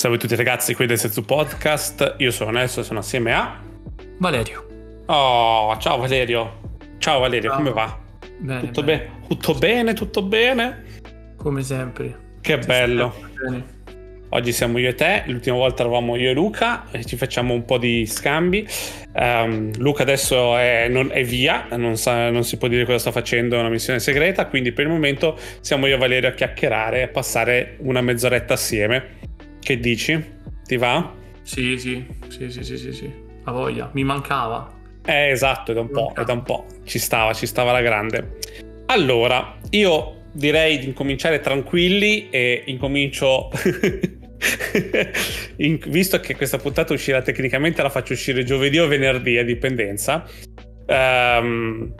Salve a tutti ragazzi, qui del Setsu Podcast. Io sono Nelson, sono assieme a Valerio. Oh, ciao Valerio. Ciao Valerio, Ciao. come va? Bene, Tutto, bene. be- tutto bene, tutto bene? Come sempre. Che bello. Bene. Oggi siamo io e te, l'ultima volta eravamo io e Luca e ci facciamo un po' di scambi. Ehm, Luca adesso è, non- è via, non, sa- non si può dire cosa sta facendo, è una missione segreta, quindi per il momento siamo io e Valerio a chiacchierare e a passare una mezz'oretta assieme. Che dici? Ti va? Sì, sì, sì, sì, sì, sì, sì. Ha voglia. Mi mancava. Eh, esatto, è da un po', è da un po'. Ci stava, ci stava la grande. Allora, io direi di incominciare tranquilli e incomincio... in- visto che questa puntata uscirà tecnicamente, la faccio uscire giovedì o venerdì a dipendenza. Ehm,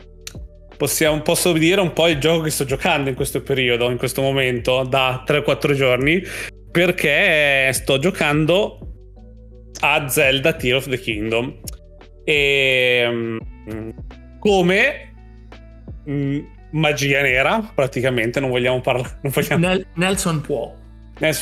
possiamo, posso dire un po' il gioco che sto giocando in questo periodo, in questo momento, da 3-4 giorni, perché sto giocando a Zelda Tear of the Kingdom. E mm, come mm, magia nera, praticamente, non vogliamo parlare. Non vogliamo... Nel- Nelson può.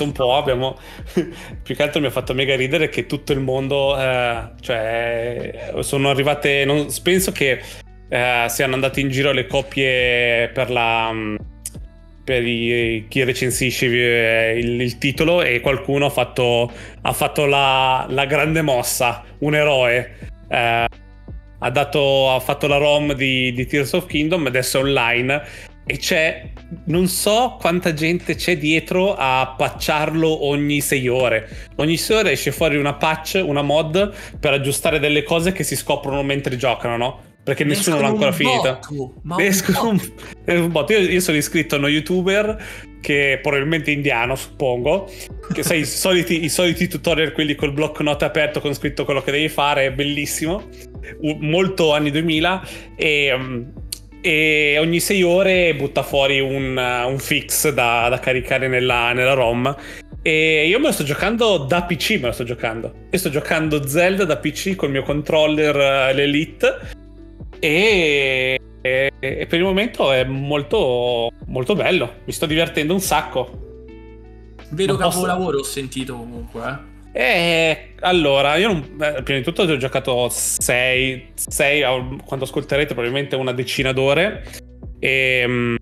Un po' abbiamo. Più che altro mi ha fatto mega ridere che tutto il mondo. eh, cioè, sono arrivate. non- penso che eh, siano andate in giro le copie per la. Per i- chi recensisce eh, il, il titolo e qualcuno ha fatto, ha fatto la, la grande mossa, un eroe. Eh, ha, dato, ha fatto la ROM di, di Tears of Kingdom, adesso è online e c'è non so quanta gente c'è dietro a patcharlo ogni 6 ore. Ogni 6 ore esce fuori una patch, una mod per aggiustare delle cose che si scoprono mentre giocano, no? Perché nessuno l'ha ancora finita. Escono botto. un- è un botto. Io, io sono iscritto a uno youtuber che probabilmente indiano, suppongo. Che sai, i soliti, i soliti tutorial, quelli col blocco note aperto con scritto quello che devi fare, è bellissimo. U- molto anni 2000. E, um, e ogni 6 ore butta fuori un, uh, un fix da, da caricare nella, nella ROM. E io me lo sto giocando da PC, me lo sto giocando. Io sto giocando Zelda da PC col mio controller uh, l'Elite. E, e- e per il momento è molto, molto bello. Mi sto divertendo un sacco. Vero non posso- capolavoro ho sentito comunque. Eh. E allora, io non, eh, prima di tutto ho giocato 6, quando ascolterete probabilmente una decina d'ore. E mm,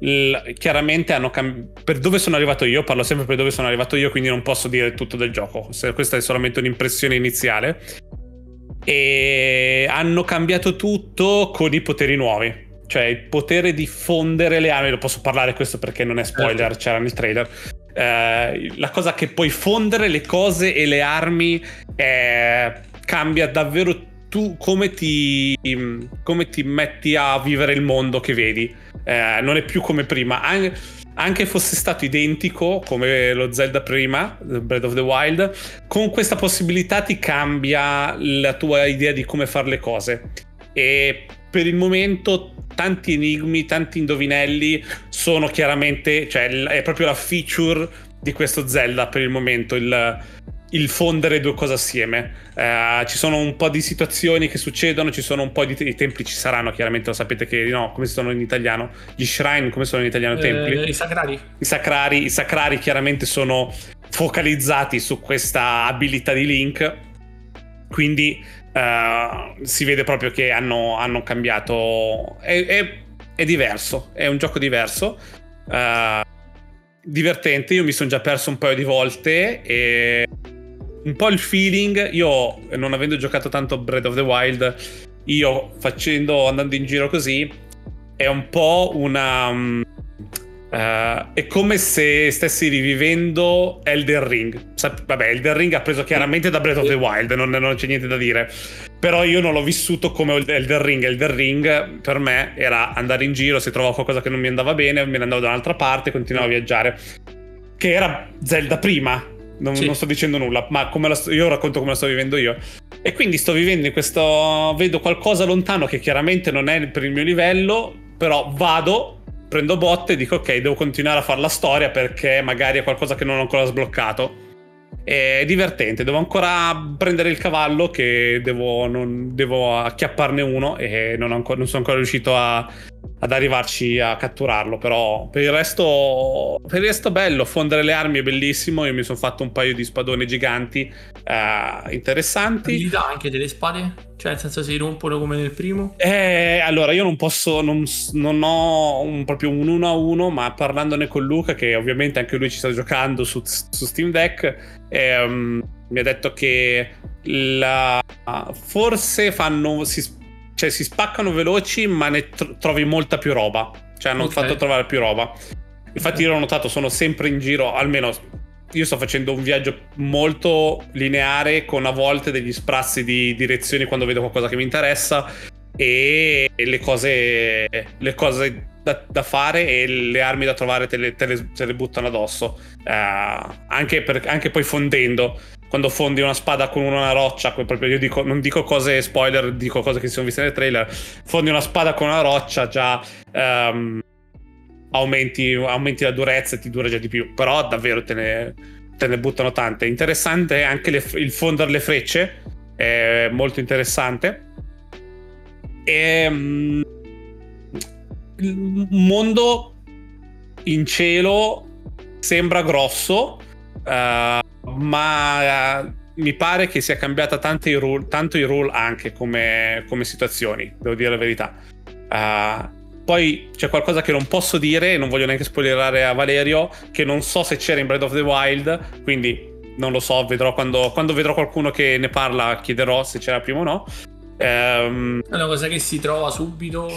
l- chiaramente hanno cambiato. Per dove sono arrivato io, parlo sempre per dove sono arrivato io, quindi non posso dire tutto del gioco. Questa è solamente un'impressione iniziale. E hanno cambiato tutto con i poteri nuovi. Cioè il potere di fondere le armi, lo posso parlare questo perché non è spoiler, Certo. c'era nel trailer. Eh, la cosa che puoi fondere le cose e le armi eh, cambia davvero tu come ti, come ti metti a vivere il mondo che vedi. Eh, non è più come prima. An- anche fosse stato identico come lo Zelda prima, Breath of the Wild, con questa possibilità ti cambia la tua idea di come fare le cose. E per il momento tanti enigmi, tanti indovinelli sono chiaramente, cioè è proprio la feature di questo Zelda per il momento, il, il fondere due cose assieme. Eh, ci sono un po' di situazioni che succedono, ci sono un po' di te- i templi ci saranno, chiaramente lo sapete che no, come sono in italiano, gli shrine, come sono in italiano templi. Eh, I sacrari. I sacrari, I sacrari chiaramente sono focalizzati su questa abilità di Link, quindi eh, si vede proprio che hanno, hanno cambiato. È, è- è diverso, è un gioco diverso. eh, divertente, io mi sono già perso un paio di volte e un po' il feeling, io non avendo giocato tanto Breath of the Wild, io facendo, andando in giro così, è un po' una... mm, eh, è come se stessi rivivendo Elden Ring. Vabbè, Elden Ring ha preso chiaramente da Breath of the Wild, non, non c'è niente da dire. Però io non l'ho vissuto come Elden Ring. Elden Ring per me era andare in giro, se trovavo qualcosa che non mi andava bene, me ne andavo da un'altra parte, continuavo a viaggiare. Che era Zelda prima. Non, Sì. non sto dicendo nulla, ma sto- io racconto come la sto vivendo io. E quindi sto vivendo in questo. Vedo qualcosa lontano che chiaramente non è per il mio livello, però vado, prendo botte e dico ok, devo continuare a fare la storia perché magari è qualcosa che non ho ancora sbloccato. È divertente, devo ancora prendere il cavallo che devo, non- devo acchiapparne uno e non, ancora- non sono ancora riuscito a ad arrivarci a catturarlo. Però per il resto, per il resto bello. Fondere le armi è bellissimo. Io mi sono fatto un paio di spadoni giganti eh, interessanti. Abilità anche delle spade? Cioè, nel senso si rompono come nel primo? Eh, allora, io non posso, non, non ho un, proprio un 1 a 1, ma parlandone con Luca, che ovviamente anche lui ci sta giocando su, su Steam Deck, ehm, mi ha detto che la, forse fanno, si, cioè, si spaccano veloci, ma ne tro- trovi molta più roba. Cioè, hanno okay. fatto trovare più roba. Infatti, io l'ho notato, sono sempre in giro, almeno io sto facendo un viaggio molto lineare con a volte degli sprazzi di direzioni quando vedo qualcosa che mi interessa e le cose, le cose da, da, fare e le armi da trovare te le, te le, te le buttano addosso. Uh, anche, per, anche, poi fondendo. Quando fondi una spada con una roccia, proprio io dico, non dico cose spoiler, dico cose che si sono viste nel trailer. Fondi una spada con una roccia, già um, aumenti, aumenti, la durezza e ti dura già di più. Però davvero te ne, te ne buttano tante. Interessante anche le, il fondere le frecce, è molto interessante. E, um, il mondo in cielo sembra grosso, uh, ma uh, mi pare che sia cambiata tanto i rule, tanto i rule anche come, come situazioni, devo dire la verità. Uh, poi c'è qualcosa che non posso dire, non voglio neanche spoilerare a Valerio, che non so se c'era in Breath of the Wild, quindi non lo so, vedrò quando, quando vedrò qualcuno che ne parla, chiederò se c'era prima o no. Um, è una cosa che si trova subito.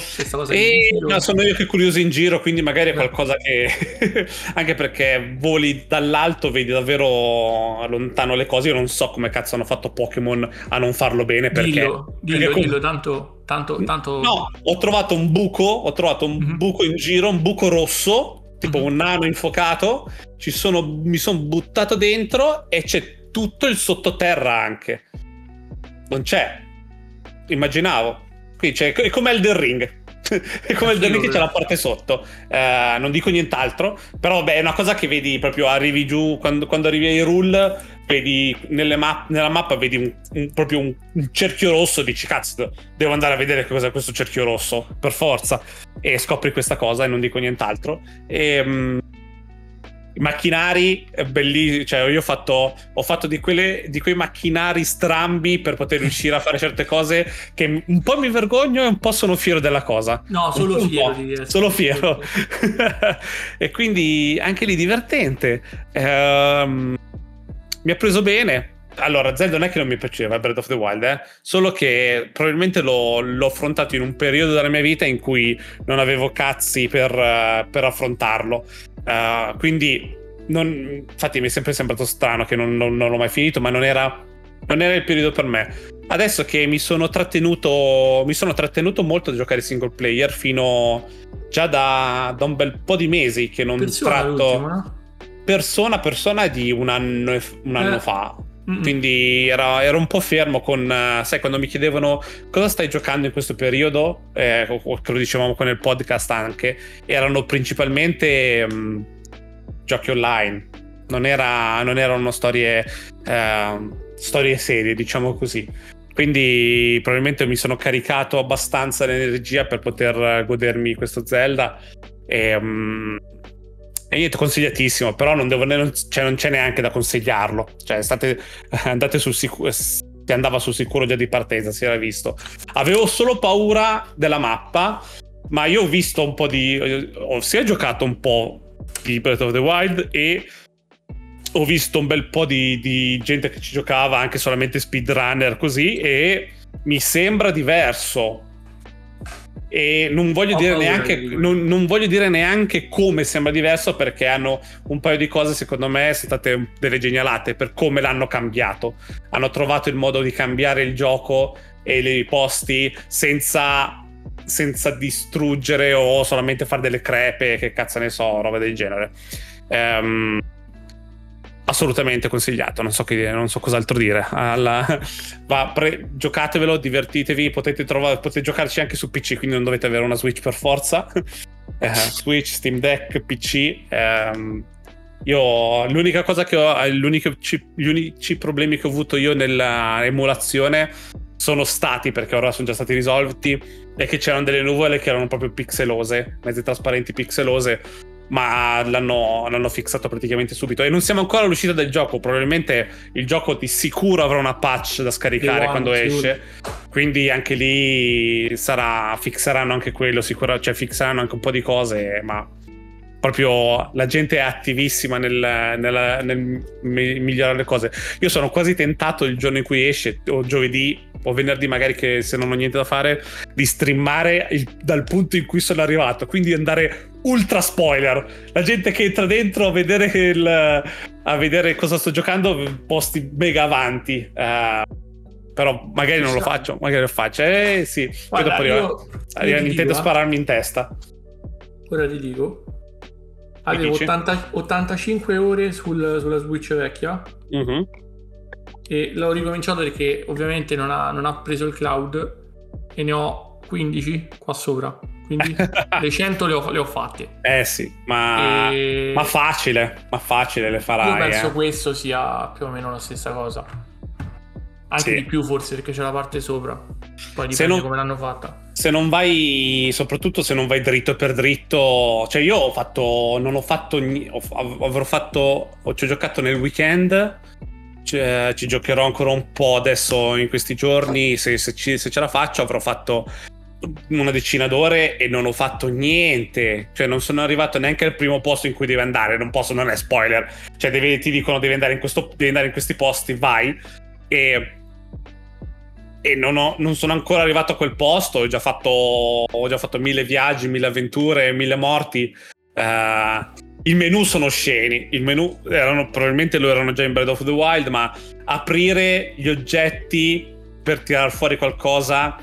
E no, sono io che curioso in giro, quindi magari è qualcosa che. anche perché voli dall'alto, vedi davvero lontano le cose. Io non so come cazzo hanno fatto Pokémon a non farlo bene. Perché, dillo, dillo, perché dillo tanto, tanto, tanto. No, ho trovato un buco. Ho trovato un mm-hmm. buco in giro, un buco rosso, tipo mm-hmm. un nano infuocato. Ci sono, mi sono buttato dentro e c'è tutto il sottoterra anche. Non c'è immaginavo. Qui c'è, è come Elden Ring. è come il Ring che c'è la parte sotto. Uh, non dico nient'altro. Però, beh, è una cosa che vedi proprio arrivi giù. Quando, quando arrivi ai rule, vedi map, nella mappa vedi un, un, proprio un, un, cerchio rosso. Dici, cazzo, devo andare a vedere cos'è questo cerchio rosso. Per forza. E scopri questa cosa e non dico nient'altro. E. Um, i macchinari bellissimi, cioè io ho fatto, ho fatto di, quelle, di, quei macchinari strambi per poter riuscire a fare certe cose che un po' mi vergogno e un po' sono fiero della cosa. No, solo un fiero. Di solo fiero. e quindi anche lì divertente. Ehm, mi ha preso bene. Allora, Zelda non è che non mi piaceva Breath of the Wild, eh? solo che probabilmente l'ho, l'ho, affrontato in un periodo della mia vita in cui non avevo cazzi per, uh, per affrontarlo. Uh, quindi, non, infatti, mi è sempre sembrato strano che non, non, non l'ho mai finito, ma non era, non era, il periodo per me. Adesso che mi sono trattenuto, mi sono trattenuto molto a giocare single player fino già da, da un bel po' di mesi che non persona tratto. Persona persona di un anno, un anno eh. fa. Mm-mm. Quindi ero, ero, un po' fermo con, uh, sai, quando mi chiedevano cosa stai giocando in questo periodo, eh, che lo dicevamo con il podcast anche, erano principalmente um, giochi online, non, era, non erano storie, uh, storie serie, diciamo così. Quindi probabilmente mi sono caricato abbastanza l'energia per poter godermi questo Zelda. E, um, e niente, consigliatissimo, però non, devo, cioè non c'è neanche da consigliarlo. Cioè, state, andate sul sicuro. Si andava sul sicuro già di partenza, si era visto. Avevo solo paura della mappa, ma io ho visto un po' di. Ho sia giocato un po' di Breath of the Wild e ho visto un bel po' di, di gente che ci giocava, anche solamente speedrunner così, e mi sembra diverso e non voglio, dire neanche, non, non voglio, dire neanche, come sembra diverso perché hanno un paio di cose secondo me sono state delle genialate per come l'hanno cambiato. Hanno trovato il modo di cambiare il gioco e i posti senza, senza distruggere o solamente fare delle crepe che cazzo ne so roba del genere. Um, assolutamente consigliato. Non so, che, non so cos'altro dire. Alla, va, pre, giocatevelo, divertitevi. Potete, trovare, potete giocarci anche su PC, quindi non dovete avere una Switch per forza. eh, Switch, Steam Deck, PC. Ehm, io l'unica cosa che ho, gli unici problemi che ho avuto io nella emulazione sono stati, perché ora sono già stati risolti, è che c'erano delle nuvole che erano proprio pixelose, mezze trasparenti pixelose, ma l'hanno, l'hanno fissato praticamente subito. E non siamo ancora all'uscita del gioco, probabilmente il gioco di sicuro avrà una patch da scaricare one, quando esce, quindi anche lì sarà, fixeranno anche quello, sicuro, cioè fixeranno anche un po' di cose, ma proprio la gente è attivissima nel, nel, nel, migliorare le cose. Io sono quasi tentato il giorno in cui esce, o giovedì o venerdì, magari che se non ho niente da fare, di streamare il, dal punto in cui sono arrivato. Quindi andare ultra spoiler. La gente che entra dentro a vedere, il, a vedere cosa sto giocando, posti mega avanti. Uh, però magari non lo faccio, magari lo faccio. Eh sì, Guarda, poi dopo arriva, Nintendo a eh. spararmi in testa. Ora ti dico, Avevo 80, 85 ore sul, sulla Switch vecchia. Uh-huh. E l'ho ricominciato perché ovviamente non ha, non ha, preso il cloud e ne ho 15 qua sopra. Quindi le 100 le ho, le ho, fatte. Eh sì, ma, e... ma facile, ma facile le farai. Io penso eh. questo sia più o meno la stessa cosa. Anche sì. di più forse perché c'è la parte sopra. Poi dipende non, come l'hanno fatta. Se non vai, soprattutto se non vai dritto per dritto, cioè io ho fatto, non ho fatto, ho, avrò fatto, ho, ci ho giocato nel weekend, cioè, ci giocherò ancora un po' adesso in questi giorni, se, se, ci, se ce la faccio avrò fatto una decina d'ore e non ho fatto niente, cioè non sono arrivato neanche al primo posto in cui devi andare, non posso, non è spoiler, cioè devi, ti dicono devi andare, in questo, devi andare in questi posti, vai e e non, ho, non, sono ancora arrivato a quel posto. Ho già fatto, ho già fatto mille viaggi, mille avventure, mille morti. Uh, il menu sono sceni. Il menu erano, probabilmente lo erano già in Breath of the Wild, ma aprire gli oggetti per tirar fuori qualcosa.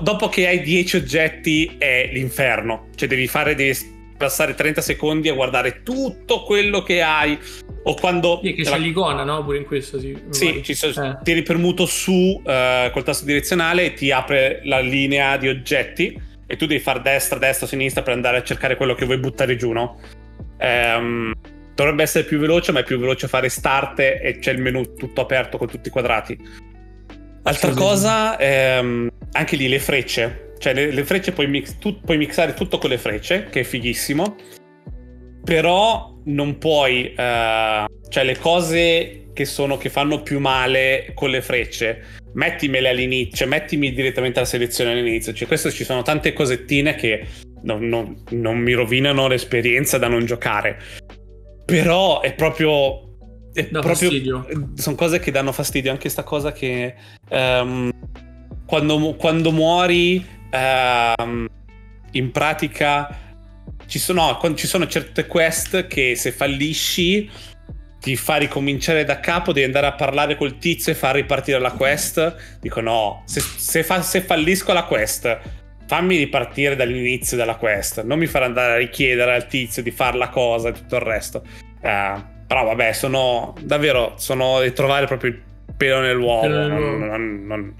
Dopo che hai 10 oggetti è l'inferno. Cioè devi fare, devi passare 30 secondi a guardare tutto quello che hai. O quando. Sì, che c'è la... l'icona, no? Pure in questo, sì. Sì, ci so... eh. tiri premuto su uh, col tasto direzionale e ti apre la linea di oggetti. E tu devi fare destra, destra, sinistra per andare a cercare quello che vuoi buttare giù, no? Um, dovrebbe essere più veloce, ma è più veloce fare start e c'è il menu tutto aperto con tutti i quadrati. Altra cosa, ehm, anche lì le frecce cioè le, le frecce puoi, mix, tu, puoi mixare tutto con le frecce, che è fighissimo. Però non puoi... Uh, cioè le cose che, sono, che fanno più male con le frecce, mettimele all'inizio, cioè mettimi direttamente la selezione all'inizio. Cioè queste ci sono tante cosettine che non, non, non mi rovinano l'esperienza da non giocare. Però è proprio proprio, fastidio. sono cose che danno fastidio anche sta cosa che um, quando, quando, muori ehm, in pratica ci sono, ci sono certe quest che se fallisci ti fa ricominciare da capo, devi andare a parlare col tizio e far ripartire la quest. Dico no, se, se, fa, se fallisco la quest, fammi ripartire dall'inizio della quest, non mi far andare a richiedere al tizio di fare la cosa e tutto il resto. Uh, però vabbè, sono davvero, sono di trovare proprio il pelo nell'uovo. Non, non,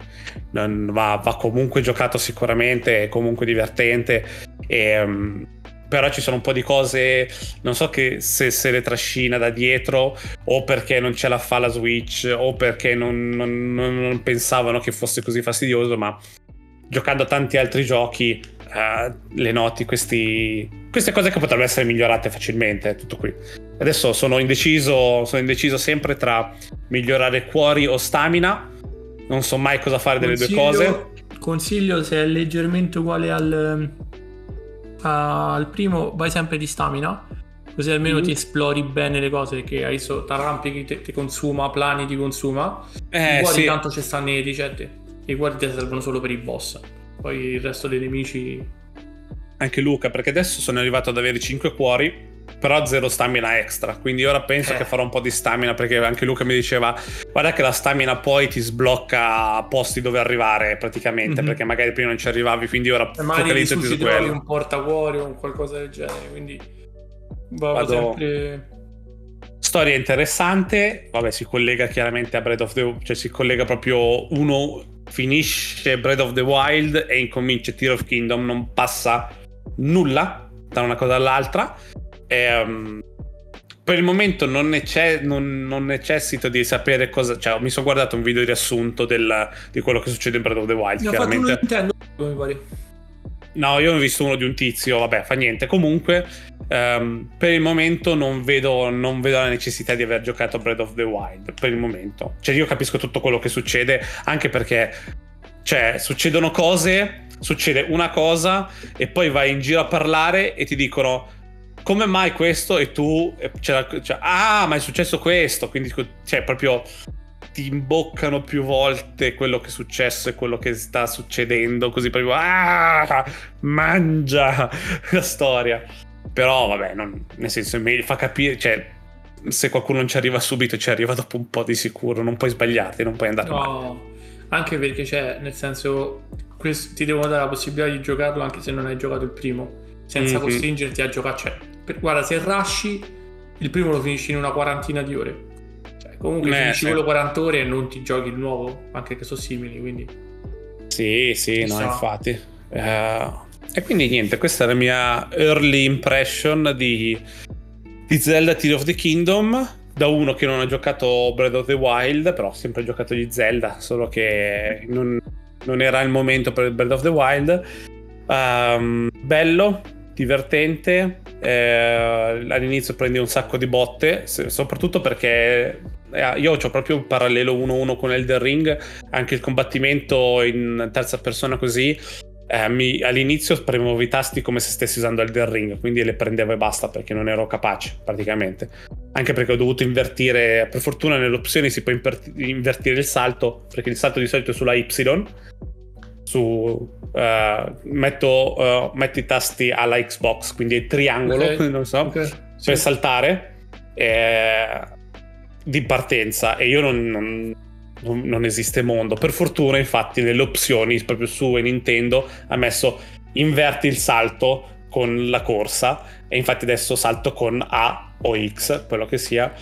non va, va, comunque giocato sicuramente, è comunque divertente. E, um, però ci sono un po' di cose, non so che se se le trascina da dietro o perché non ce la fa la Switch o perché non, non, non pensavano che fosse così fastidioso, ma giocando a tanti altri giochi uh, le noti questi, queste cose che potrebbero essere migliorate facilmente, tutto qui. Adesso sono indeciso, sono indeciso sempre tra migliorare cuori o stamina. Non so mai cosa fare delle consiglio, due cose. Consiglio se è leggermente uguale al, al primo, vai sempre di stamina. Così almeno mm. ti esplori bene le cose perché hai visto t'arrampichi, ti, ti consuma, plani ti consuma. Eh, I cuori sì. tanto ci stanno le ricette. I cuori ti servono solo per i boss. Poi il resto dei nemici. Anche Luca, perché adesso sono arrivato ad avere 5 cuori però zero stamina extra. Quindi ora penso eh. che farò un po' di stamina perché anche Luca mi diceva guarda che la stamina poi ti sblocca posti dove arrivare praticamente mm-hmm. perché magari prima non ci arrivavi, quindi ora focalizzati su quello. un portacuori o qualcosa del genere, quindi vado, sempre Storia interessante, vabbè, si collega chiaramente a Breath of the Wild, cioè si collega proprio uno finisce Breath of the Wild e incomincia Tear of Kingdom, non passa nulla da una cosa all'altra. E, um, per il momento non, nece- non, non, necessito di sapere cosa. Cioè, mi sono guardato un video riassunto del, di quello che succede in Breath of the Wild. Ne chiaramente. Ho fatto Nintendo, mi pare. No, io ho visto uno di un tizio, vabbè, fa niente. Comunque, um, per il momento non vedo, non vedo, la necessità di aver giocato Breath of the Wild. Per il momento. Cioè, io capisco tutto quello che succede, anche perché, cioè, succedono cose, succede una cosa, e poi vai in giro a parlare e ti dicono come mai questo e tu cioè, ah ma è successo questo quindi cioè proprio ti imboccano più volte quello che è successo e quello che sta succedendo così proprio ah mangia la storia però vabbè non, nel senso fa capire cioè se qualcuno non ci arriva subito ci arriva dopo un po' di sicuro non puoi sbagliarti non puoi andare no, male. anche perché c'è nel senso questo, ti devono dare la possibilità di giocarlo anche se non hai giocato il primo senza mm-hmm. costringerti a giocare cioè per, guarda, se rushy, il primo lo finisci in una quarantina di ore. Cioè, comunque Beh, finisci quello 40 ore e non ti giochi il nuovo, anche che sono simili, quindi... Sì, sì, no, infatti. Uh, e quindi niente, questa è la mia early impression di, di Zelda Tear of the Kingdom da uno che non ha giocato Breath of the Wild, però ha sempre giocato di Zelda, solo che non, non era il momento per Breath of the Wild. Um, bello, divertente. Eh, all'inizio prendi un sacco di botte, soprattutto perché eh, io ho proprio un parallelo 1-1 con Elden Ring, anche il combattimento in terza persona così. Eh, mi, all'inizio premevo i tasti come se stessi usando Elden Ring, quindi le prendevo e basta perché non ero capace praticamente. Anche perché ho dovuto invertire, per fortuna nelle opzioni si può invertire il salto, perché il salto di solito è sulla Y su uh, metto, uh, metto, i tasti alla Xbox, quindi il triangolo, okay. non so, okay. sì. per saltare eh, di partenza e io non, non, non, esiste mondo. Per fortuna, infatti, nelle opzioni proprio su Nintendo ha messo inverti il salto con la corsa e infatti adesso salto con A o X, quello che sia,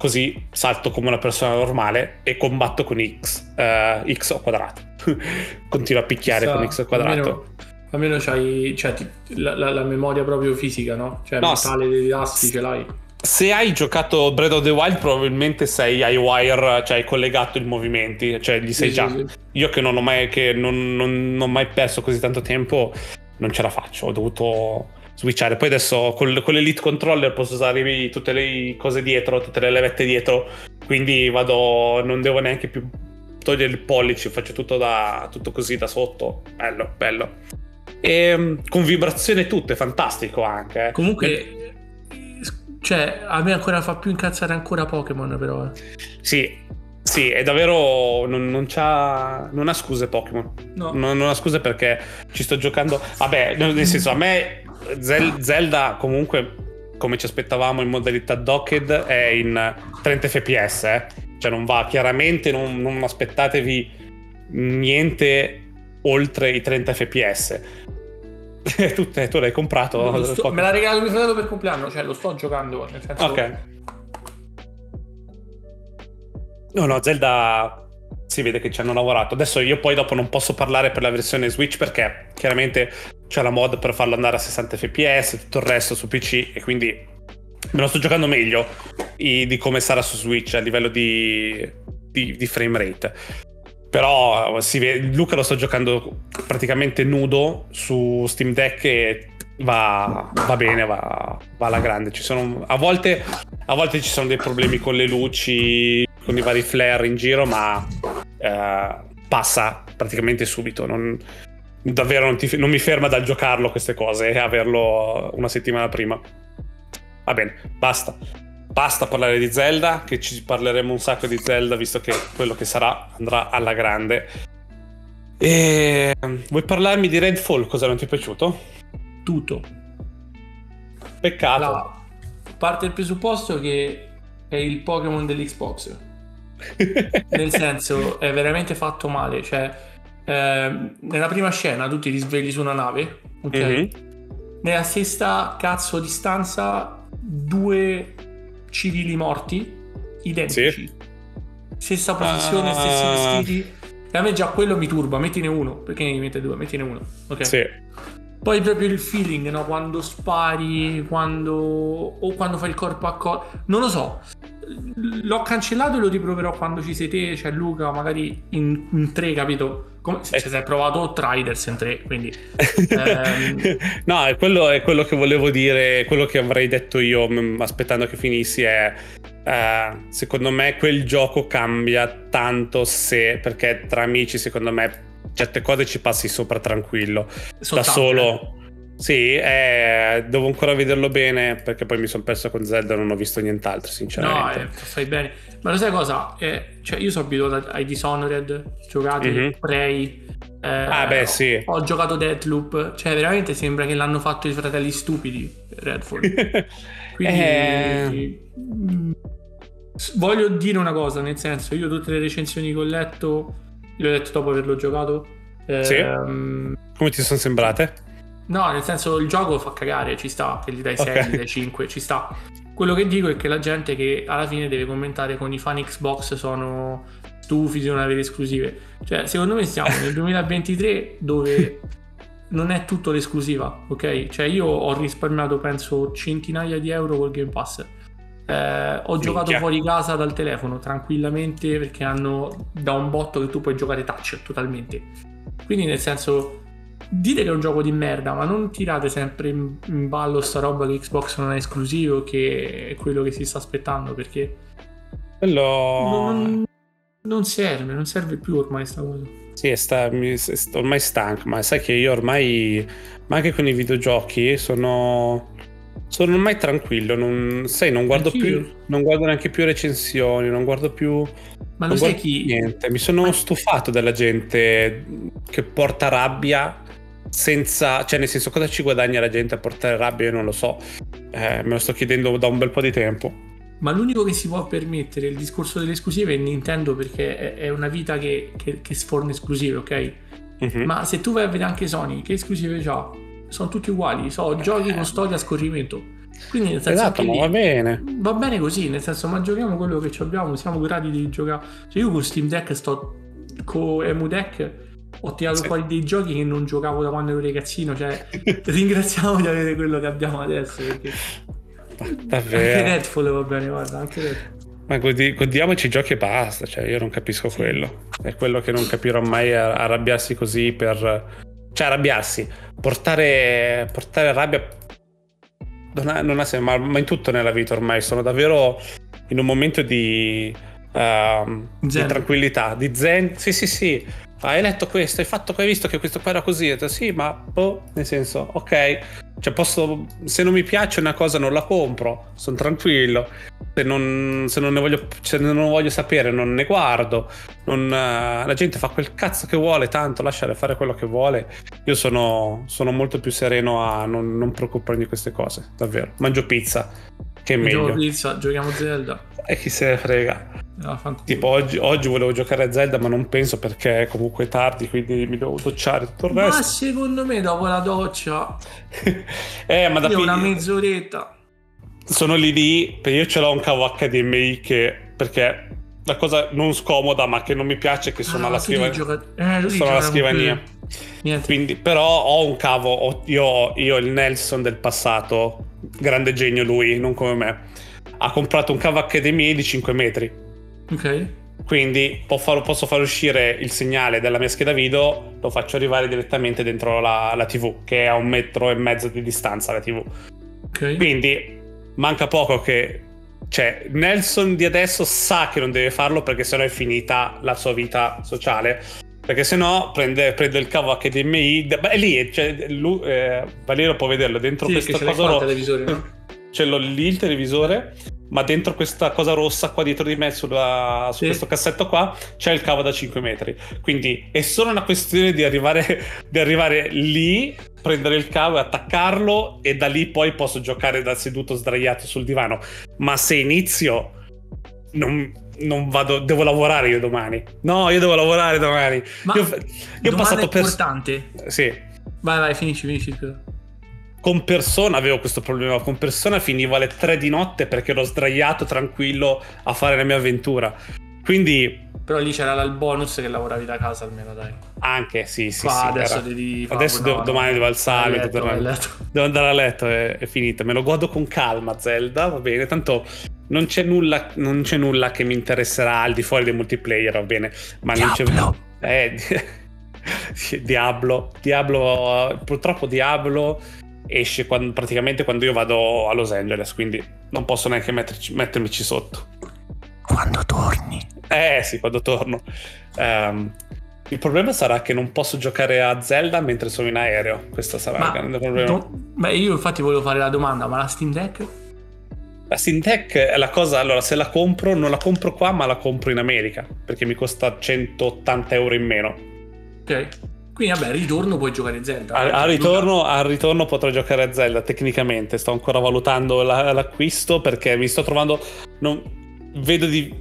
così salto come una persona normale e combatto con X, uh, X o quadrato. Continuo a picchiare Sa, con X quadrato. Almeno, almeno c'hai cioè, ti, la, la, la, memoria proprio fisica, no? Cioè, no, mentale dei tasti ce l'hai. Se hai giocato Breath of the Wild, probabilmente sei ai wire, cioè hai collegato i movimenti, cioè gli sei sì, già. Sì, sì. Io che non ho mai, che non, non, non ho mai perso così tanto tempo, non ce la faccio. Ho dovuto switchare. Poi adesso con, con l'Elite Controller posso usare tutte le cose dietro, tutte le levette dietro, quindi vado, non devo neanche più togliere il pollice, faccio tutto, da, tutto così da sotto. Bello, bello. E ehm, con vibrazione tutto, è fantastico anche. Eh. Comunque, cioè, a me ancora fa più incazzare ancora Pokémon, però. Eh. Sì, sì, è davvero. Non, non, non ha scuse Pokémon. No. Non, non, ha scuse perché ci sto giocando. Vabbè, nel senso, a me Zelda comunque come ci aspettavamo in modalità docked è in 30 fps eh? cioè non va chiaramente non, aspettatevi niente oltre i 30 fps tu, tu l'hai comprato sto, me l'ha regalato mio fratello per compleanno cioè lo sto giocando nel senso ok no no Zelda si vede che ci hanno lavorato. Adesso io poi dopo non posso parlare per la versione Switch perché chiaramente c'è la mod per farlo andare a 60 fps, tutto il resto su PC e quindi me lo sto giocando meglio di come sarà su Switch a livello di, di, di frame rate. Però vede, Luca lo sto giocando praticamente nudo su Steam Deck e va, va bene, va, va, alla grande. Sono, a, volte, a volte ci sono dei problemi con le luci, con i vari flare in giro, ma eh, passa praticamente subito. Non, davvero non, ti, non, mi ferma dal giocarlo queste cose e averlo una settimana prima. Va bene, basta. Basta parlare di Zelda, che ci parleremo un sacco di Zelda, visto che quello che sarà andrà alla grande. E vuoi parlarmi di Redfall? Cosa non ti è piaciuto? Tutto. Peccato. No. Parte il presupposto che è il Pokémon dell'Xbox nel senso è veramente fatto male cioè eh, nella prima scena tu ti risvegli su una nave ok mm-hmm. nella stessa cazzo distanza due civili morti identici sì. stessa posizione ah. stessi vestiti e a me già quello mi turba mettine uno perché ne mette due mettine uno ok sì Poi proprio il feeling, no? Quando spari, quando... o quando fai il corpo a corpo. Non lo so. L'ho cancellato e lo riproverò quando ci sei te, cioè Luca, magari in, in tre, capito? Come se Eh. hai provato Triders in tre, quindi... ehm, no, è quello, è quello che volevo dire, quello che avrei detto io m- aspettando che finissi è... eh, secondo me quel gioco cambia tanto se... Perché tra amici secondo me certe cose ci passi sopra tranquillo. Da soltanto, solo... Sì, eh, devo ancora vederlo bene perché poi mi sono perso con Zelda e non ho visto nient'altro No, sinceramente. eh, fai bene. Ma lo sai cosa? Eh, cioè, io sono abituato ai Dishonored, giocati, Mhm. Prey. eh, Ah, beh, sì. Ho giocato Deathloop. Cioè, veramente sembra che l'hanno fatto i fratelli stupidi, Redfall. Quindi... Eh. Voglio dire una cosa, nel senso, io tutte le recensioni che ho letto, le ho lette dopo averlo giocato. Sì. ehm, Come ti sono sembrate? No, nel senso il gioco fa cagare, ci sta, che gli dai 6, Ok. gli dai 5, ci sta. Quello che dico è che la gente che alla fine deve commentare con i fan Xbox sono stufi di non avere esclusive. Cioè, secondo me stiamo nel 2023 dove non è tutto l'esclusiva, ok? Cioè, io ho risparmiato penso centinaia di euro col Game Pass. Eh, ho giocato fuori casa dal telefono tranquillamente perché hanno da un botto che tu puoi giocare touch totalmente. Quindi nel senso dite che è un gioco di merda, ma non tirate sempre in, in ballo sta roba che Xbox non è esclusivo, che è quello che si sta aspettando, perché Quello... non, non serve, non serve più ormai sta cosa. Sì, sta, mi- sto ormai stanco, ma sai che io ormai, ma anche con i videogiochi, sono, sono ormai tranquillo. Non, sai, non guardo più, non guardo neanche più recensioni, non guardo più Ma lo sai chi... niente. Mi sono Ma- stufato della gente che porta rabbia senza, cioè, nel senso, cosa ci guadagna la gente a portare rabbia? Io non lo so. Eh, me lo sto chiedendo da un bel po' di tempo. Ma l'unico che si può permettere il discorso delle esclusive è Nintendo perché è, una vita che, che, che sforna esclusive, ok? Mhm. Ma se tu vai a vedere anche Sony, che esclusive c'ha? Sono tutti uguali, so, giochi con storia a scorrimento. Quindi nel senso esatto, ma lì- va bene. Va bene così, nel senso, ma giochiamo quello che ci abbiamo, siamo grati di giocare. Cioè, io con Steam Deck sto con Emu Deck ho tirato Sì. fuori dei giochi che non giocavo da quando ero ragazzino. Cioè, ringraziamo di avere quello che abbiamo adesso. Perché anche Davvero. Redfall va bene, guarda, anche Redfall. Ma godi- godiamoci i giochi e basta, cioè io non capisco quello. È quello che non capirò mai arrabbiarsi così per... Cioè arrabbiarsi, portare, portare rabbia... Non ha, non ha senso, ma, ma in tutto nella vita ormai sono davvero in un momento di, ehm, di tranquillità, di zen. Sì, sì, sì. Hai letto questo, hai fatto hai visto che questo qua era così. Detto, sì, ma boh, nel senso, ok. Cioè, posso. Se non mi piace una cosa, non la compro. Sono tranquillo. Se non, se non ne voglio, se non voglio sapere, non ne guardo. Non, eh, la gente fa quel cazzo che vuole, tanto lasciare fare quello che vuole. Io sono, sono molto più sereno a non, non preoccuparmi di queste cose, davvero. Mangio pizza, che è meglio. pizza, giochiamo Zelda. E chi se ne frega. Ah. Tipo, oggi, oggi volevo giocare a Zelda, ma non penso perché è comunque tardi, quindi mi devo docciare tutto il Ma resto. secondo me dopo la doccia, eh, ma da io una mezz'oretta. sono lì lì, perché io ce l'ho un cavo HDMI che perché la cosa non scomoda, ma che non mi piace è che sono Ah, alla devi scrivania. giocare- eh, sono alla scrivania. Quindi, però ho un cavo, ho- io ho il Nelson del passato, grande genio lui, non come me. Ha comprato un cavo HDMI di 5 metri. Ok. Quindi posso far uscire il segnale della mia scheda video, lo faccio arrivare direttamente dentro la, la TV, che è a un metro e mezzo di distanza la TV. Ok. Quindi manca poco che... Cioè, Nelson di adesso sa che non deve farlo perché sennò è finita la sua vita sociale. Perché sennò prende, prende il cavo HDMI. Beh, è lì, cioè, lui, eh, Valerio può vederlo dentro Sì, il ro- televisore, no? Ce l'ho lì il televisore, ma dentro questa cosa rossa qua dietro di me, sulla- su Sì. questo cassetto qua, c'è il cavo da 5 metri. Quindi è solo una questione di arrivare, di arrivare lì, prendere il cavo e attaccarlo, e da lì poi posso giocare da seduto sdraiato sul divano. Ma se inizio, non, non vado, devo lavorare io domani. No, io devo lavorare domani. Ma io, io ho passato per. importante. Sì, Vai, vai, finisci, finisci. scusa. Con persona avevo questo problema. Con persona finivo alle 3 di notte perché ero sdraiato tranquillo a fare la mia avventura. Quindi Però lì c'era il bonus che lavoravi da casa almeno, dai. Anche, sì, sì, Qua sì. adesso era- devi Adesso do- domani devo alzarmi, letto, devo vai a tornare- letto. devo andare a letto, è, è finita. Me lo godo con calma, Zelda, va bene. Tanto non c'è nulla, non c'è nulla che mi interesserà al di fuori del multiplayer, va bene. Ma non c'è... Diablo. Eh, di- Diablo. Diablo, purtroppo Diablo esce quando- praticamente quando io vado a Los Angeles, quindi non posso neanche metterci- mettermici sotto. Quando torni? Eh sì, quando torno. Ehm, il problema sarà che non posso giocare a Zelda mentre sono in aereo. Questo sarà il Ma, grande problema. no- beh, io infatti volevo fare la domanda, ma la Steam Deck? La Steam Deck è la cosa, allora se la compro, non la compro qua, ma la compro in America, perché mi costa 180 euro in meno. Ok. Quindi vabbè, ritorno puoi giocare Zelda. Al, al ritorno, al ritorno potrò giocare a Zelda tecnicamente, sto ancora valutando la- l'acquisto perché mi sto trovando... Non, vedo di...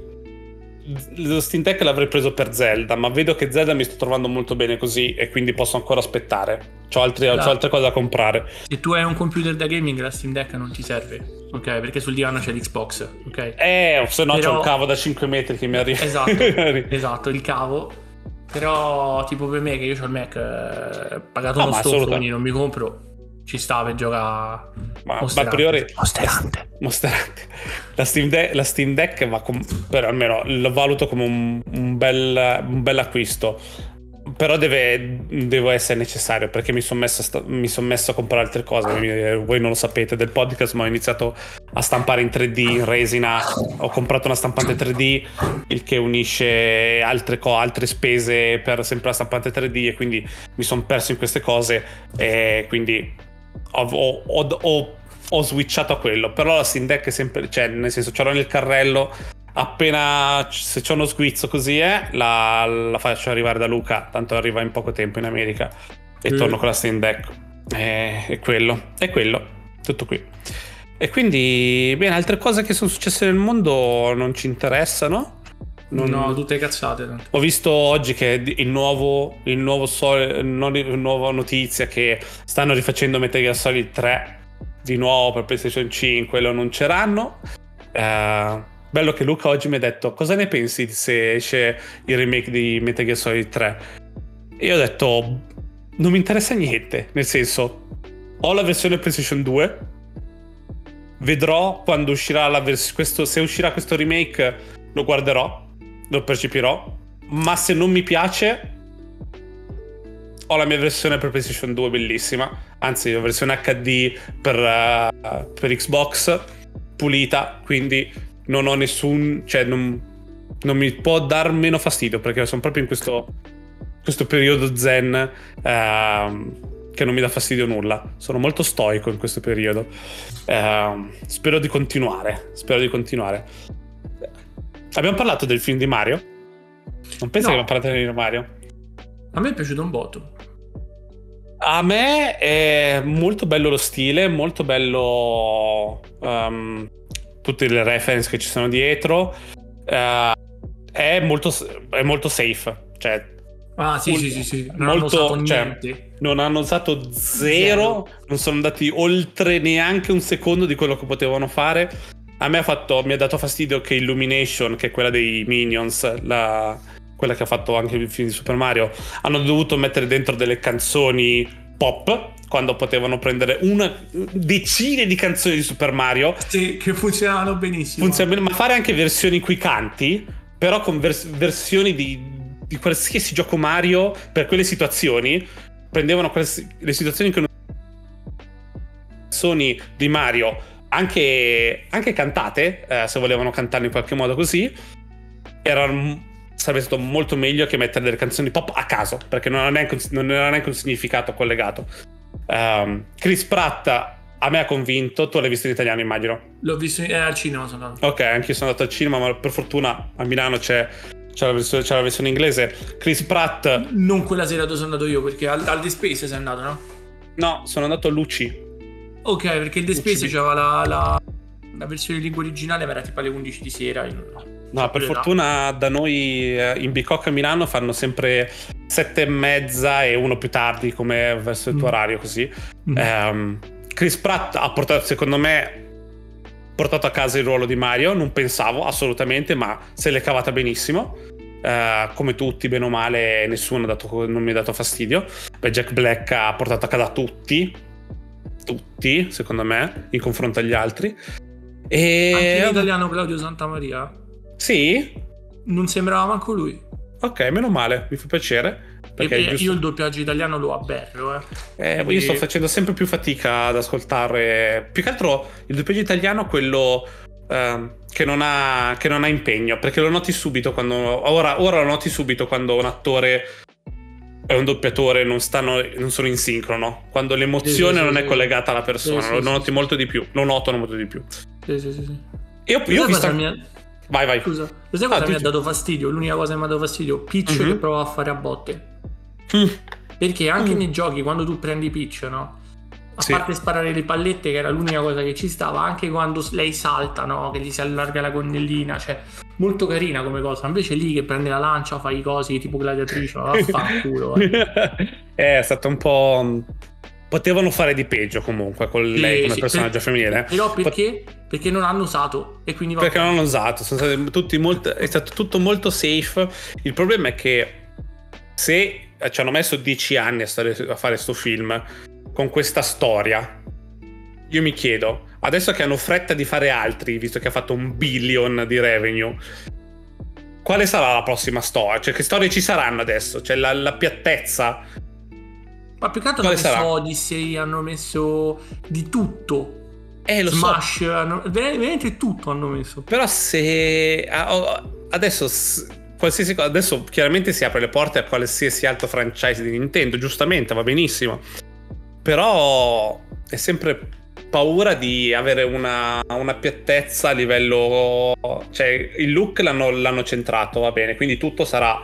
Lo Steam Deck l'avrei preso per Zelda, ma vedo che Zelda mi sto trovando molto bene così e quindi posso ancora aspettare. Ho Dai. altre cose da comprare. Se tu hai un computer da gaming, la Steam Deck non ti serve. Ok, perché sul divano c'è l'Xbox. Ok. Eh, se no c'è Però- un cavo da 5 metri che mi arriva. Esatto, esatto, il cavo. Però, tipo per me, che io ho il Mac, eh, pagato No, uno ma stofo, quindi non mi compro. Ci sta per giocare. ma, ma priori... Monster Hunter. La Steam, De- la Steam Deck va com- per almeno lo valuto come un, un bel, un bel acquisto. Però deve, deve essere necessario perché mi sono messo, a sta- son messo a comprare altre cose. Eh, Voi non lo sapete del podcast, ma ho iniziato a stampare in 3D, in resina. Ho comprato una stampante 3D, il che unisce altre, co- altre spese per sempre la stampante 3D. E quindi mi sono perso in queste cose. E quindi ho, ho- ho- ho- ho switchato a quello. Però la Steam Deck è sempre, cioè, nel senso, ce l'ho nel carrello. Appena se c'è uno sguizzo così è, la, la faccio arrivare da Luca. Tanto arriva in poco tempo in America. E Mm. torno con la Steam Deck. E- È quello, è quello. Tutto qui. E quindi, bene, altre cose che sono successe nel mondo non ci interessano. Non- No, tutte cazzate. tanto. ho visto oggi che il nuovo, il nuovo Sol- non- nuova notizia che stanno rifacendo Metal Gear Solid 3 di nuovo per PlayStation 5 lo annunceranno. Eh, bello che Luca oggi mi ha detto cosa ne pensi se esce il remake di Metal Gear Solid 3? E io ho detto non mi interessa niente, nel senso ho la versione PlayStation 2 vedrò quando uscirà la vers- questo, se uscirà questo remake lo guarderò lo percepirò ma se non mi piace ho la mia versione per PlayStation 2 bellissima anzi la versione HD per, eh, per Xbox pulita quindi non ho nessun cioè non, non mi può dar meno fastidio perché sono proprio in questo questo periodo zen ehm, che non mi dà fastidio nulla. Sono molto stoico in questo periodo. Ehm, spero di continuare spero di continuare. Abbiamo parlato del film di Mario? Non penso No. che abbiamo parlato di Mario? A me è piaciuto un botto. A me è molto bello lo stile, molto bello um, tutte le reference che ci sono dietro. Eh, è, molto, è molto safe, cioè Ah, sì, Molto- sì, sì, sì. Non hanno molto- usato cioè, niente. non hanno usato zero, Zero. non sono andati oltre neanche un secondo di quello che potevano fare. A me ha, fatto, mi ha dato fastidio che Illumination, che è quella dei Minions, la- quella che ha fatto anche il film di Super Mario, hanno dovuto mettere dentro delle canzoni pop quando potevano prendere una decine di canzoni di Super Mario Sì, che funzionavano benissimo. Funziona bene, ma fare anche versioni cui canti, però con vers- versioni di, di qualsiasi gioco Mario per quelle situazioni. Prendevano quels- le situazioni che non canzoni di Mario, anche, anche cantate, eh, se volevano cantarle in qualche modo così, erano, sarebbe stato molto meglio che mettere delle canzoni pop a caso, perché non, neanche un- non era neanche un significato collegato. Ehm, Chris Pratt a me ha convinto, tu l'hai visto in italiano immagino. L'ho visto in- eh, al cinema, sono andato. Ok, anche io sono andato al cinema, ma per fortuna a Milano c'è, c'è, la, versione, c'è la versione inglese. Chris Pratt, Non quella sera dove sono andato io, perché al, al The Space sei andato, no? no, sono andato a Luci. Ok, perché il The Space UCB. c'aveva la, la, la versione in lingua originale, ma era tipo alle 11 di sera. io non- No, per fortuna da noi eh, in Bicocca a Milano fanno sempre sette e mezza e uno più tardi, come verso il tuo Mm. orario così. Mm. Ehm, Chris Pratt ha portato, secondo me, portato a casa il ruolo di Mario. Non pensavo assolutamente, ma se l'è cavata benissimo. Uh, come tutti, bene o male, nessuno dato, non mi ha dato fastidio. Beh, Jack Black ha portato a casa tutti, tutti, secondo me, in confronto agli altri. E... Anche l'italiano Claudio Santamaria? Sì. Non sembrava manco lui. Ok, meno male, mi fa piacere. Perché giusto... io il doppiaggio italiano lo aberro, eh. eh Quindi... Io sto facendo sempre più fatica ad ascoltare. Più che altro il doppiaggio italiano, quello uh, che, non ha, che, non ha, impegno. Perché lo noti subito quando. Ora, ora lo noti subito quando un attore e un doppiatore non, stanno, non sono in sincrono. Quando l'emozione sì, sì, non sì, è collegata alla persona, lo noti molto di più. Lo notano molto di più. Sì, sì, sì. Io, io ho visto. Mia... Vai, vai. Scusa, lo sai cosa ah, mi ha dato fastidio? L'unica cosa che mi ha dato fastidio? Pitch mm-hmm. che prova a fare a botte. Mm. Perché anche mm. nei giochi, quando tu prendi pitch, no? A sì. parte sparare le pallette, che era l'unica cosa che ci stava, anche quando lei salta, no? Che gli si allarga la gonnellina, cioè molto carina come cosa. Invece lì che prende la lancia, fa i cosi tipo gladiatrice, vaffanculo. Eh. è stato un po' potevano fare di peggio comunque con lei sì, come sì, personaggio per, femminile. Però perché? Pot- perché non hanno usato e quindi Perché non hanno usato, sono stati tutti molto, è stato tutto molto safe. Il problema è che se ci hanno messo dieci anni a, stare, a fare questo film con questa storia, io mi chiedo, adesso che hanno fretta di fare altri, visto che ha fatto un billion di revenue, quale sarà la prossima storia? Cioè, che storie ci saranno adesso? Cioè, la, la piattezza ma più che altro hanno messo? Odyssey, hanno messo di tutto. Eh, lo Smash, so. hanno, veramente tutto hanno messo. Però se... Adesso... Qualsiasi cosa, adesso chiaramente si apre le porte a qualsiasi altro franchise di Nintendo, giustamente, va benissimo. Però è sempre paura di avere una, una piattezza a livello... Cioè, il look l'hanno, l'hanno centrato, va bene, quindi tutto sarà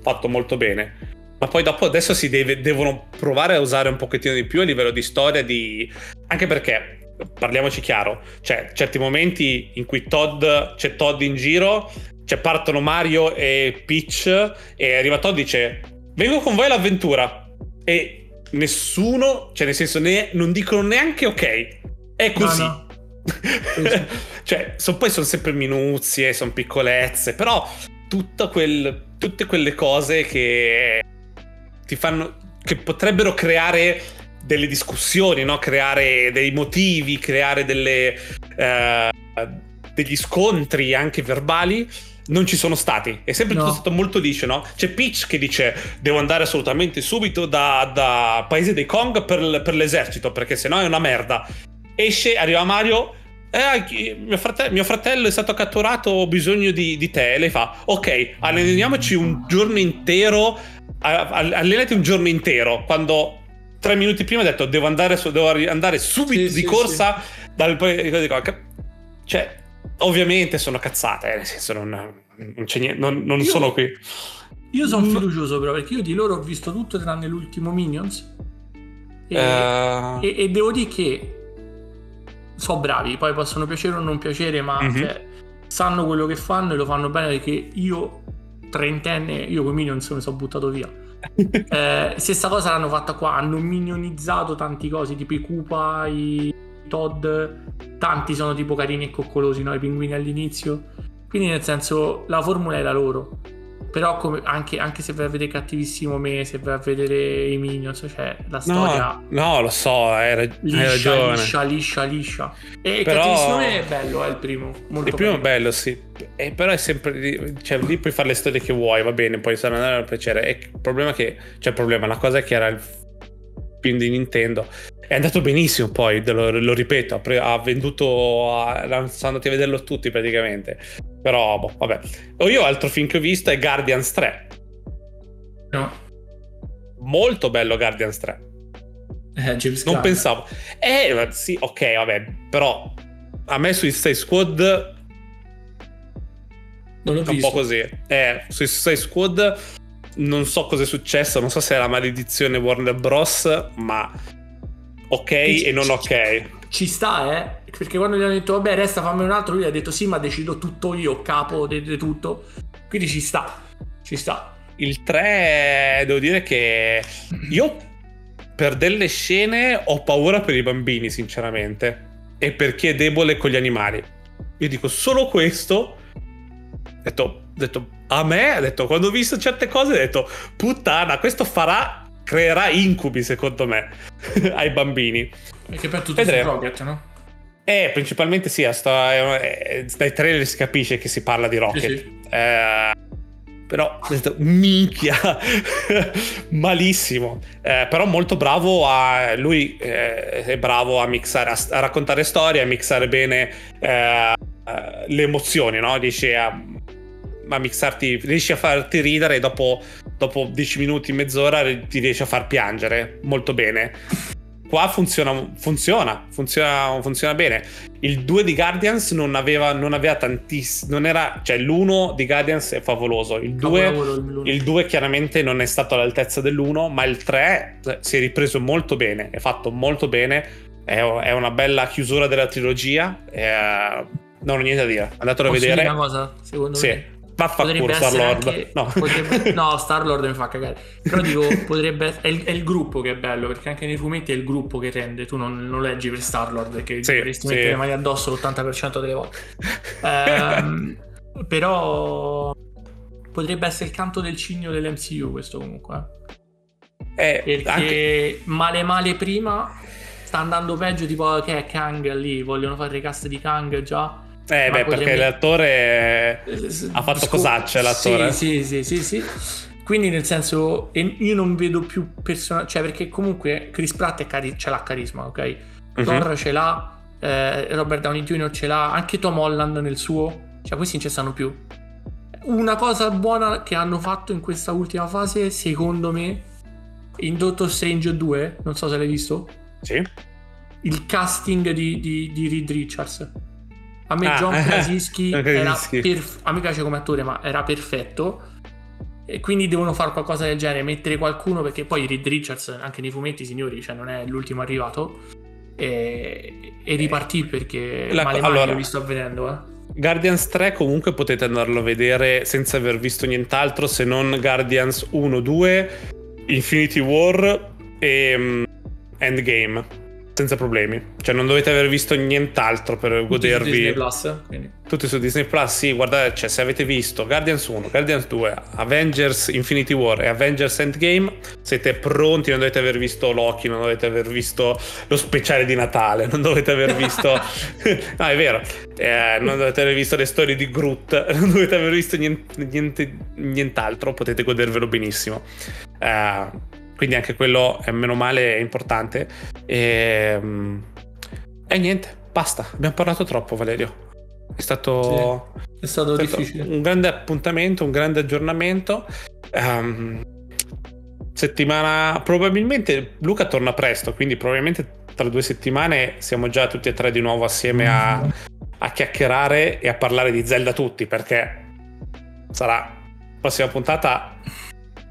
fatto molto bene ma poi dopo adesso si deve, devono provare a usare un pochettino di più a livello di storia di... anche perché parliamoci chiaro cioè certi momenti in cui Todd c'è Todd in giro cioè partono Mario e Peach e arriva Todd e dice vengo con voi all'avventura. E nessuno cioè nel senso ne, non dicono neanche ok. È così. no, no. cioè so, poi sono sempre minuzie sono piccolezze però quel, tutte quelle cose che ti fanno, che potrebbero creare delle discussioni, no? creare dei motivi, creare delle, eh, degli scontri anche verbali. Non ci sono stati, è sempre no. tutto stato molto liscio, no? C'è Peach che dice: Devo andare assolutamente subito da, da paese dei Kong per, per l'esercito, perché sennò è una merda. Esce, arriva Mario, eh, mio, fratello, mio, fratello, è stato catturato, ho bisogno di, di te. E lei fa, ok, alleniamoci un giorno intero allenati un giorno intero quando tre minuti prima ha detto devo andare, su, devo andare subito sì, di sì, corsa sì. dal cioè ovviamente sono cazzate eh, nel senso non, non c'è niente non, non io, sono qui io sono fiducioso però perché io di loro ho visto tutto tranne l'ultimo Minions e, uh... e, e devo dire che sono bravi poi possono piacere o non piacere ma mm-hmm. cioè, sanno quello che fanno e lo fanno bene perché io trentenne, io con Minions mi sono buttato via. Eh, stessa cosa l'hanno fatta qua, hanno minionizzato tanti cosi, tipo i Koopa, i Todd, tanti sono tipo carini e coccolosi, no? I pinguini all'inizio. Quindi nel senso la formula era loro. Però come, anche, anche, se vai a vedere Cattivissimo Me, se vai a vedere i Minions, cioè la storia... No, no lo so, hai, rag- liscia, hai ragione. Liscia, liscia, liscia. E però... Cattivissimo Me è bello, è il primo. Molto il primo bello. è bello, sì. E però è sempre... Cioè, lì puoi fare le storie che vuoi, va bene, poi saranno andare a piacere. E il problema è che... Cioè, il problema, la cosa è che era il film di Nintendo. È andato benissimo poi, lo, lo ripeto, ha venduto, a, sono andati a vederlo tutti praticamente. Però, boh, vabbè. O io altro film che ho visto è Guardians 3. No. Molto bello Guardians 3. Eh, James non pensavo. Eh, sì, ok, vabbè, però a me Suicide Squad non l'ho visto. Un po' così. Eh, Suicide Squad non so cosa è successo, non so se è la maledizione Warner Bros, ma ok e, e non ok. Ci sta, eh? Perché quando gli hanno detto, vabbè, resta, fammi un altro, lui ha detto, sì, ma decido tutto io, capo di tutto. Quindi ci sta, ci sta. Il 3, devo dire che io per delle scene ho paura per i bambini, sinceramente. E per chi è debole con gli animali. Io dico solo questo. Detto, ho detto a me, ha detto, quando ho visto certe cose, ho detto, puttana, questo farà, creerà incubi, secondo me, ai bambini. Perché per tutto il Rocket, no? Eh, principalmente sì, sto, eh, dai trailer si capisce che si parla di Rocket. Sì, sì. Eh, però ho detto, minchia, malissimo. Eh, però molto bravo a... Lui eh, è bravo a mixare, a, a, raccontare storie, a mixare bene eh, le emozioni, no? Riesce a, a mixarti, riesci a farti ridere e dopo, dopo 10 minuti, mezz'ora ti riesci a far piangere. Molto bene. Qua funziona, funziona, funziona, funziona bene. Il 2 di Guardians non aveva, non aveva tantissimo, non era, cioè l'1 di Guardians è favoloso, il 2, il 2 chiaramente non è stato all'altezza dell'1, ma il 3 si è ripreso molto bene, è fatto molto bene, è, è una bella chiusura della trilogia, è, non ho niente da dire, andatelo a vedere. Una cosa, secondo sì. me Vaffanculo Star Lord. Anche, no. Potrebbe, no, Star Lord mi fa cagare. Però dico, potrebbe. È il, è il, gruppo che è bello, perché anche nei fumetti è il gruppo che rende. Tu non, non leggi per Star Lord, perché sì, dovresti sì. mettere le mani addosso l'80% delle volte. ehm, però potrebbe essere il canto del cigno dell'MCU, questo comunque. Eh, perché anche... male male prima sta andando peggio, tipo che è Kang lì, vogliono fare i cast di Kang già eh, beh, perché l'attore ha fatto Scu- cosacce l'attore. Sì, sì, sì, sì, sì. Quindi nel senso, io non vedo più personaggi, cioè perché comunque Chris Pratt cari- ce l'ha carisma, ok? Uh-huh. Thor ce l'ha, eh, Robert Downey Jr. ce l'ha, anche Tom Holland nel suo, cioè questi non ci stanno più. Una cosa buona che hanno fatto in questa ultima fase, secondo me, in Doctor Strange 2, non so se l'hai visto. Sì. Il casting di, di, di Reed Richards a me ah, John Krasinski, era perf- a me piace come attore, ma era perfetto. E quindi devono fare qualcosa del genere, mettere qualcuno, perché poi Reed Richards, anche nei fumetti, signori, cioè non è l'ultimo arrivato. E, e ripartì perché La, male allora, male vi sto vedendo, eh. Guardians 3 comunque potete andarlo a vedere senza aver visto nient'altro se non Guardians 1, 2, Infinity War e um, Endgame senza problemi. Cioè, non dovete aver visto nient'altro per Tutti godervi. Su Disney Plus, quindi. Tutti su Disney Plus, sì, guardate, cioè, se avete visto Guardians 1, Guardians 2, Avengers Infinity War e Avengers Endgame, siete pronti, non dovete aver visto Loki, non dovete aver visto lo speciale di Natale, non dovete aver visto... no, è vero, eh, non dovete aver visto le storie di Groot, non dovete aver visto niente, niente, nient'altro, potete godervelo benissimo. Eh, quindi anche quello è meno male è importante. E, ehm, e niente, basta. Abbiamo parlato troppo, Valerio. È stato, sì, è stato, è stato. Un grande appuntamento, un grande aggiornamento. Um, settimana. Probabilmente Luca torna presto, quindi probabilmente tra due settimane siamo già tutti e tre di nuovo assieme a, a chiacchierare e a parlare di Zelda tutti, perché sarà. La prossima puntata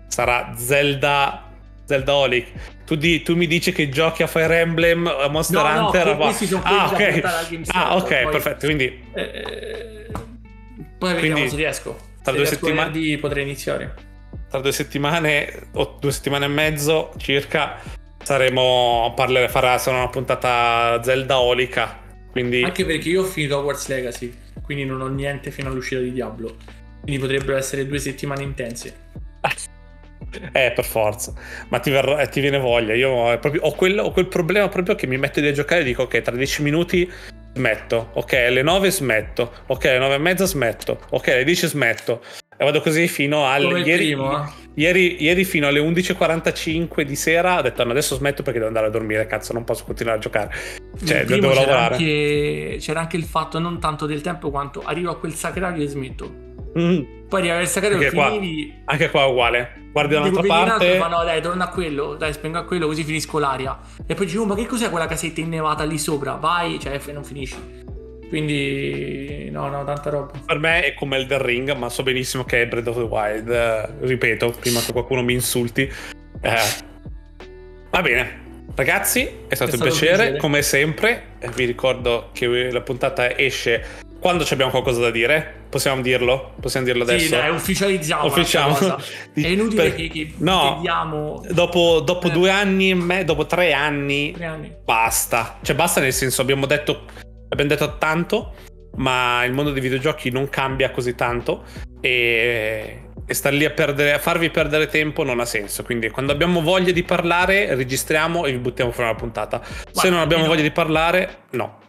sarà Zelda Zelda Holic. Tu, di, tu, mi dici che giochi a Fire Emblem, a Monster no, Hunter. No, questi sono ah, ok. Ah, ok, poi, perfetto. Quindi, eh, poi vediamo quindi, se riesco. Tra se due settimane potrei iniziare. Tra due settimane o due settimane e mezzo circa saremo a parlare, farà sarà una puntata Zelda Olica. Quindi... Anche perché io ho finito Hogwarts Legacy, quindi non ho niente fino all'uscita di Diablo. Quindi potrebbero essere due settimane intense. Eh, per forza. Ma ti, verrà, eh, ti viene voglia. Io eh, proprio, ho, quel, ho, quel, problema proprio che mi metto lì a giocare e dico, ok, tra 10 minuti smetto. Ok, alle 9 smetto. Ok, alle 9 e mezza smetto. Ok, alle 10 smetto. E vado così fino alle... Ieri, eh? ieri, ieri, fino alle 11.45 di sera ho detto no, adesso smetto perché devo andare a dormire, cazzo, non posso continuare a giocare. Cioè, devo c'era lavorare. Anche, c'era anche il fatto non tanto del tempo quanto arrivo a quel sacrario e smetto. Mm. Poi arriva il sacrario e finivi... Anche qua è uguale guardi da un'altra parte. Ma no, dai, torna a quello, dai, spengo a quello, così finisco l'aria. E poi dici, oh, ma che cos'è quella casetta innevata lì sopra? Vai, cioè, non finisci. Quindi, no, no, tanta roba. Per me è come Elden Ring, ma so benissimo che è Breath of the Wild. Eh, ripeto, prima che qualcuno mi insulti. Eh, va bene. Ragazzi, è stato, è un, stato piacere, un piacere, come sempre. Vi ricordo che la puntata esce quando abbiamo qualcosa da dire, possiamo dirlo? Possiamo dirlo adesso? Sì, dai, ufficializziamo. Ufficiamo. È inutile per... che, che no, chiediamo... Dopo, dopo eh. due anni e me, dopo tre anni, tre anni, basta. Cioè, basta nel senso, abbiamo detto, abbiamo detto tanto. ma il mondo dei videogiochi non cambia così tanto e, e star lì a, perdere, a farvi perdere tempo non ha senso. Quindi quando abbiamo voglia di parlare, registriamo e vi buttiamo fuori una puntata. Guarda, Se non abbiamo voglia di parlare, no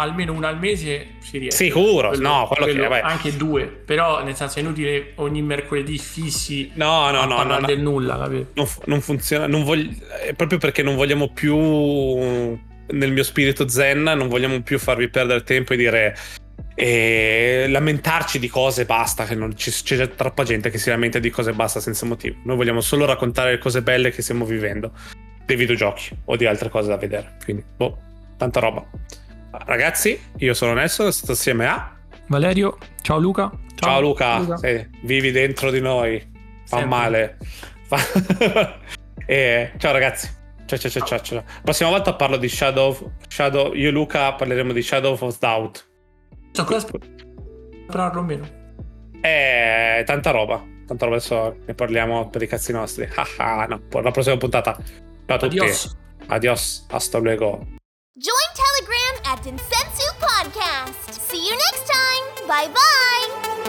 almeno una al mese si riesce. Sicuro, quello, no, quello, quello che anche due, però nel senso è inutile ogni mercoledì fissi no, no, no, parlare no, del nulla, capito? Non, non funziona, non voglio, proprio perché non vogliamo più nel mio spirito zen, non vogliamo più farvi perdere tempo e dire e lamentarci di cose basta, che non ci, c'è troppa gente che si lamenta di cose basta senza motivo. Noi vogliamo solo raccontare le cose belle che stiamo vivendo, dei videogiochi o di altre cose da vedere. Quindi, boh, tanta roba. Ragazzi, io sono Nelson, sto assieme a Valerio. Ciao Luca. Ciao, Ciao Luca, Luca. Sì, vivi dentro di noi. Fa Sempre. male. Fa... e... Ciao ragazzi. Ciao, ciao, ciao, ciao, ciao. Prossima volta parlo di Shadow, Shadow. Io e Luca parleremo di Shadow of Doubt. So cosa parlarlo meno? Eh, tanta roba. Tanta roba adesso ne parliamo per i cazzi nostri. Ah, no, la prossima puntata. Ciao a tutti. Adios. Adios. Hasta luego. At Densetsu Podcast. See you next time. Bye bye.